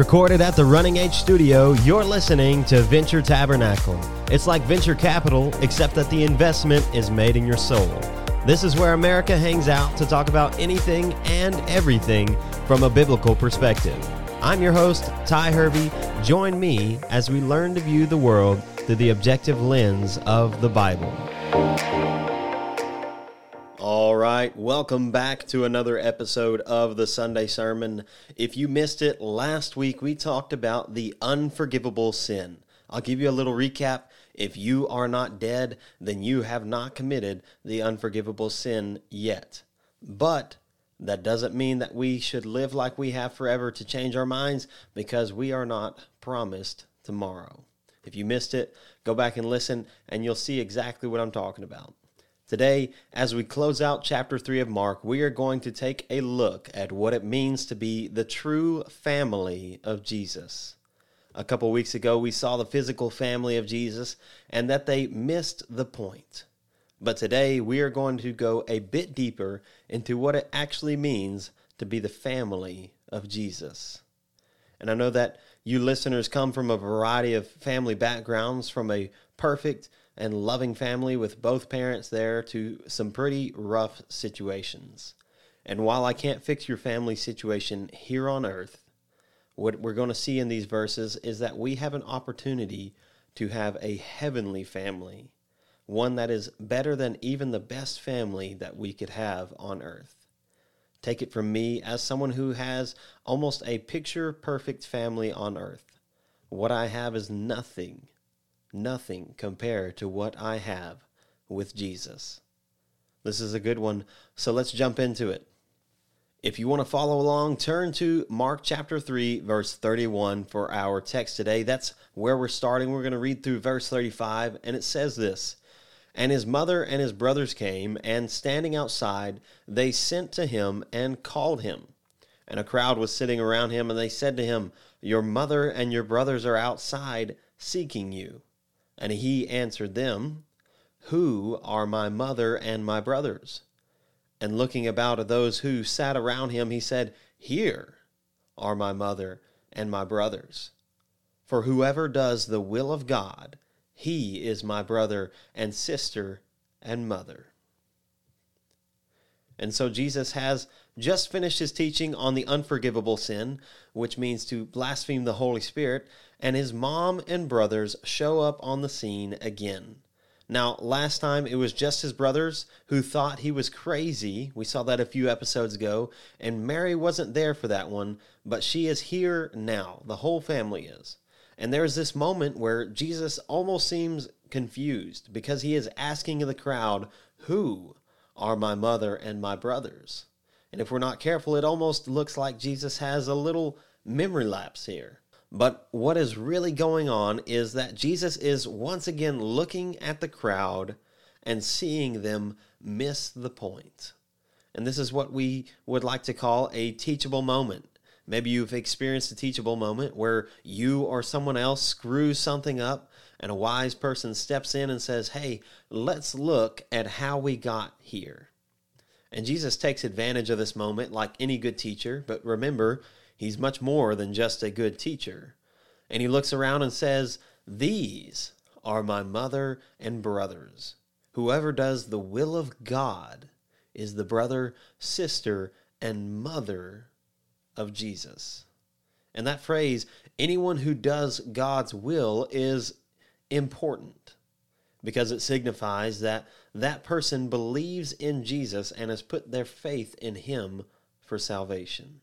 Recorded at the Running Age Studio, you're listening to Venture Tabernacle. It's like venture capital, except that the investment is made in your soul. This is where America hangs out to talk about anything and everything from a biblical perspective. I'm your host, Ty Hervey. Join me as we learn to view the world through the objective lens of the Bible. Right, welcome back to another episode of the Sunday Sermon. If you missed it, last week we talked about the unforgivable sin. I'll give you a little recap. If you are not dead, then you have not committed the unforgivable sin yet. But that doesn't mean that we should live like we have forever to change our minds because we are not promised tomorrow. If you missed it, go back and listen, and you'll see exactly what I'm talking about. Today, as we close out chapter 3 of Mark, we are going to take a look at what it means to be the true family of Jesus. A couple weeks ago, we saw the physical family of Jesus and that they missed the point. But today, we are going to go a bit deeper into what it actually means to be the family of Jesus. And I know that you listeners come from a variety of family backgrounds, from a perfect and loving family with both parents there to some pretty rough situations. And while I can't fix your family situation here on earth, what we're going to see in these verses is that we have an opportunity to have a heavenly family, one that is better than even the best family that we could have on earth. Take it from me as someone who has almost a picture perfect family on earth. What I have is nothing nothing compared to what I have with Jesus. This is a good one, so let's jump into it. If you want to follow along, turn to Mark chapter 3, verse 31 for our text today. That's where we're starting. We're going to read through verse 35, and it says this And his mother and his brothers came, and standing outside, they sent to him and called him. And a crowd was sitting around him, and they said to him, Your mother and your brothers are outside seeking you. And he answered them, Who are my mother and my brothers? And looking about at those who sat around him, he said, Here are my mother and my brothers. For whoever does the will of God, he is my brother and sister and mother. And so Jesus has just finished his teaching on the unforgivable sin, which means to blaspheme the Holy Spirit, and his mom and brothers show up on the scene again. Now, last time it was just his brothers who thought he was crazy. We saw that a few episodes ago, and Mary wasn't there for that one, but she is here now. The whole family is. And there's this moment where Jesus almost seems confused because he is asking the crowd, Who are my mother and my brothers? And if we're not careful, it almost looks like Jesus has a little memory lapse here. But what is really going on is that Jesus is once again looking at the crowd and seeing them miss the point. And this is what we would like to call a teachable moment. Maybe you've experienced a teachable moment where you or someone else screws something up and a wise person steps in and says, Hey, let's look at how we got here. And Jesus takes advantage of this moment like any good teacher, but remember, he's much more than just a good teacher. And he looks around and says, These are my mother and brothers. Whoever does the will of God is the brother, sister, and mother of Jesus. And that phrase, anyone who does God's will, is important because it signifies that that person believes in Jesus and has put their faith in him for salvation.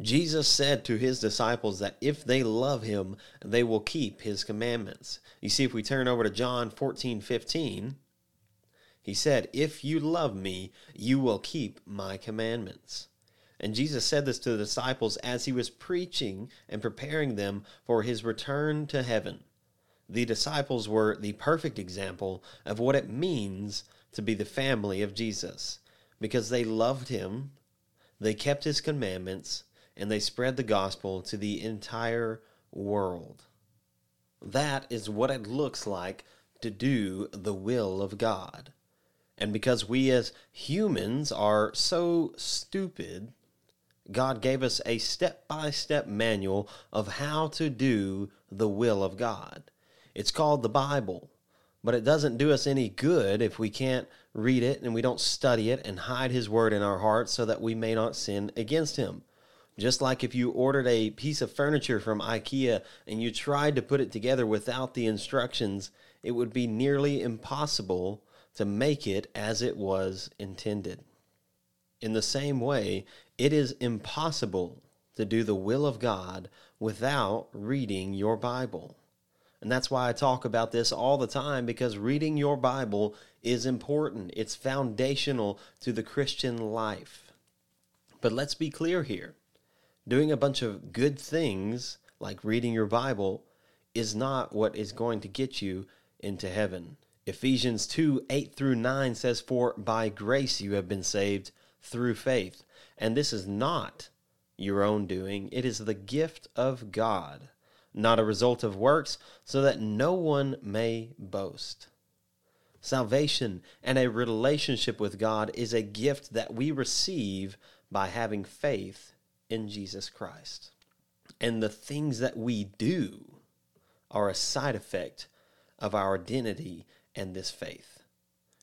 Jesus said to his disciples that if they love him, they will keep his commandments. You see, if we turn over to John 14 15, he said, If you love me, you will keep my commandments. And Jesus said this to the disciples as he was preaching and preparing them for his return to heaven. The disciples were the perfect example of what it means to be the family of Jesus because they loved him, they kept his commandments, and they spread the gospel to the entire world. That is what it looks like to do the will of God. And because we as humans are so stupid, God gave us a step by step manual of how to do the will of God. It's called the Bible, but it doesn't do us any good if we can't read it and we don't study it and hide His Word in our hearts so that we may not sin against Him. Just like if you ordered a piece of furniture from IKEA and you tried to put it together without the instructions, it would be nearly impossible to make it as it was intended. In the same way, it is impossible to do the will of God without reading your Bible. And that's why I talk about this all the time because reading your Bible is important. It's foundational to the Christian life. But let's be clear here doing a bunch of good things like reading your Bible is not what is going to get you into heaven. Ephesians 2 8 through 9 says, For by grace you have been saved through faith. And this is not your own doing, it is the gift of God, not a result of works, so that no one may boast. Salvation and a relationship with God is a gift that we receive by having faith in Jesus Christ. And the things that we do are a side effect of our identity and this faith.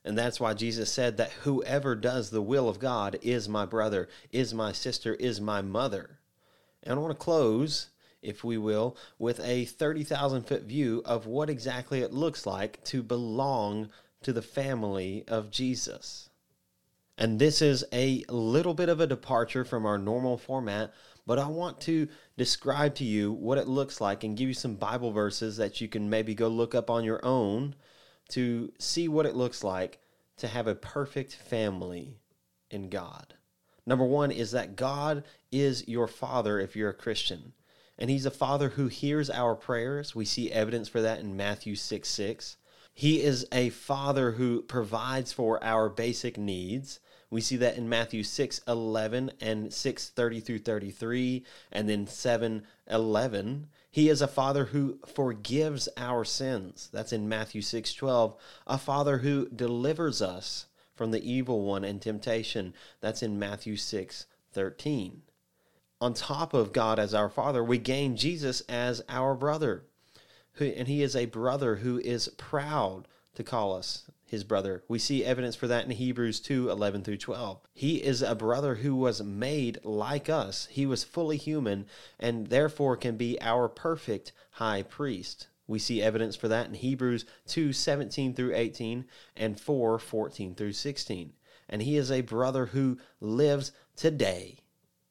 And that's why Jesus said that whoever does the will of God is my brother, is my sister, is my mother. And I want to close, if we will, with a 30,000 foot view of what exactly it looks like to belong to the family of Jesus. And this is a little bit of a departure from our normal format, but I want to describe to you what it looks like and give you some Bible verses that you can maybe go look up on your own to see what it looks like to have a perfect family in God. Number one is that God is your father if you're a Christian. And he's a father who hears our prayers. We see evidence for that in Matthew 6 6. He is a father who provides for our basic needs. We see that in Matthew 6 11 and 6 30 through 33, and then 7 11. He is a father who forgives our sins. That's in Matthew 6 12. A father who delivers us from the evil one and temptation. That's in Matthew 6 13. On top of God as our father, we gain Jesus as our brother. And he is a brother who is proud to call us his brother. We see evidence for that in Hebrews 2 11 through 12. He is a brother who was made like us. He was fully human and therefore can be our perfect high priest. We see evidence for that in Hebrews 2 17 through 18 and 4 14 through 16. And he is a brother who lives today,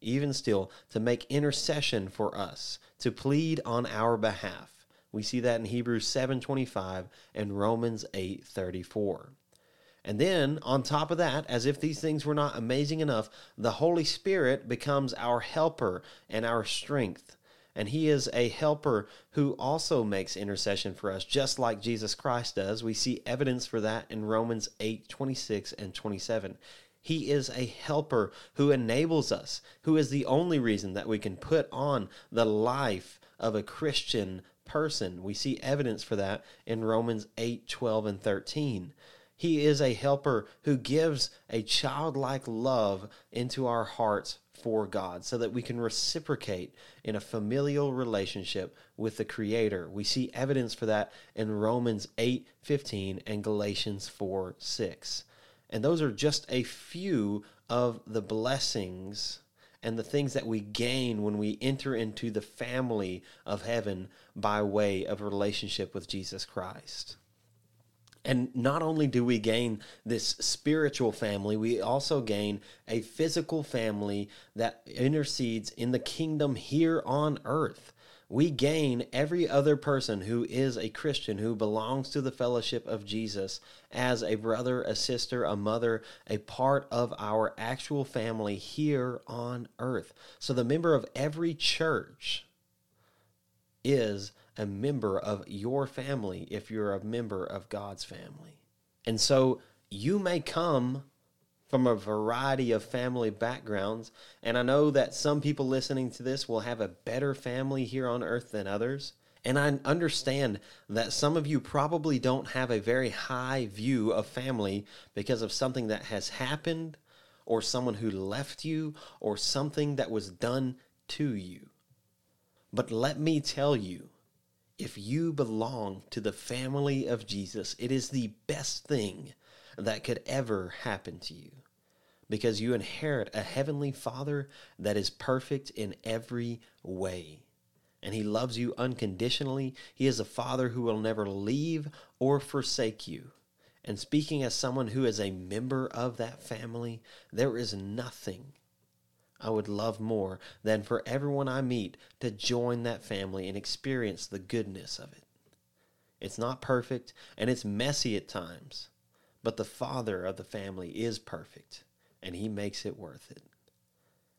even still, to make intercession for us, to plead on our behalf. We see that in Hebrews 7:25 and Romans 8:34. And then, on top of that, as if these things were not amazing enough, the Holy Spirit becomes our helper and our strength. And he is a helper who also makes intercession for us, just like Jesus Christ does. We see evidence for that in Romans 8 26 and 27. He is a helper who enables us, who is the only reason that we can put on the life of a Christian person. We see evidence for that in Romans 8, 12, and 13. He is a helper who gives a childlike love into our hearts for God so that we can reciprocate in a familial relationship with the Creator. We see evidence for that in Romans 8, 15, and Galatians 4, 6. And those are just a few of the blessings and the things that we gain when we enter into the family of heaven by way of relationship with Jesus Christ. And not only do we gain this spiritual family, we also gain a physical family that intercedes in the kingdom here on earth we gain every other person who is a Christian, who belongs to the fellowship of Jesus, as a brother, a sister, a mother, a part of our actual family here on earth. So the member of every church is a member of your family if you're a member of God's family. And so you may come from a variety of family backgrounds. And I know that some people listening to this will have a better family here on earth than others. And I understand that some of you probably don't have a very high view of family because of something that has happened or someone who left you or something that was done to you. But let me tell you, if you belong to the family of Jesus, it is the best thing that could ever happen to you because you inherit a heavenly Father that is perfect in every way. And he loves you unconditionally. He is a father who will never leave or forsake you. And speaking as someone who is a member of that family, there is nothing I would love more than for everyone I meet to join that family and experience the goodness of it. It's not perfect and it's messy at times, but the father of the family is perfect and he makes it worth it.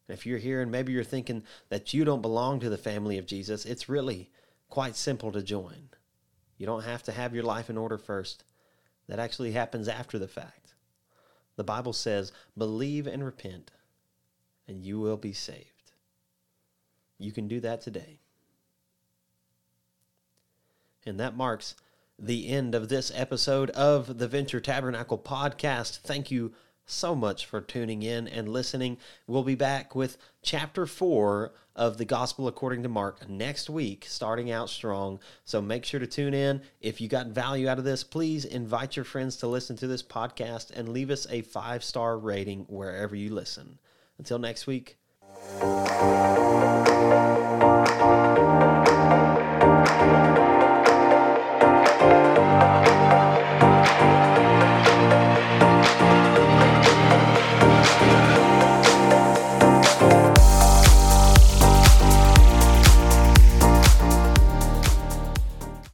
And if you're here and maybe you're thinking that you don't belong to the family of Jesus, it's really quite simple to join. You don't have to have your life in order first. That actually happens after the fact. The Bible says, believe and repent and you will be saved. You can do that today. And that marks the end of this episode of the Venture Tabernacle podcast. Thank you so much for tuning in and listening. We'll be back with chapter four of the Gospel according to Mark next week, starting out strong. So make sure to tune in. If you got value out of this, please invite your friends to listen to this podcast and leave us a five star rating wherever you listen. Until next week.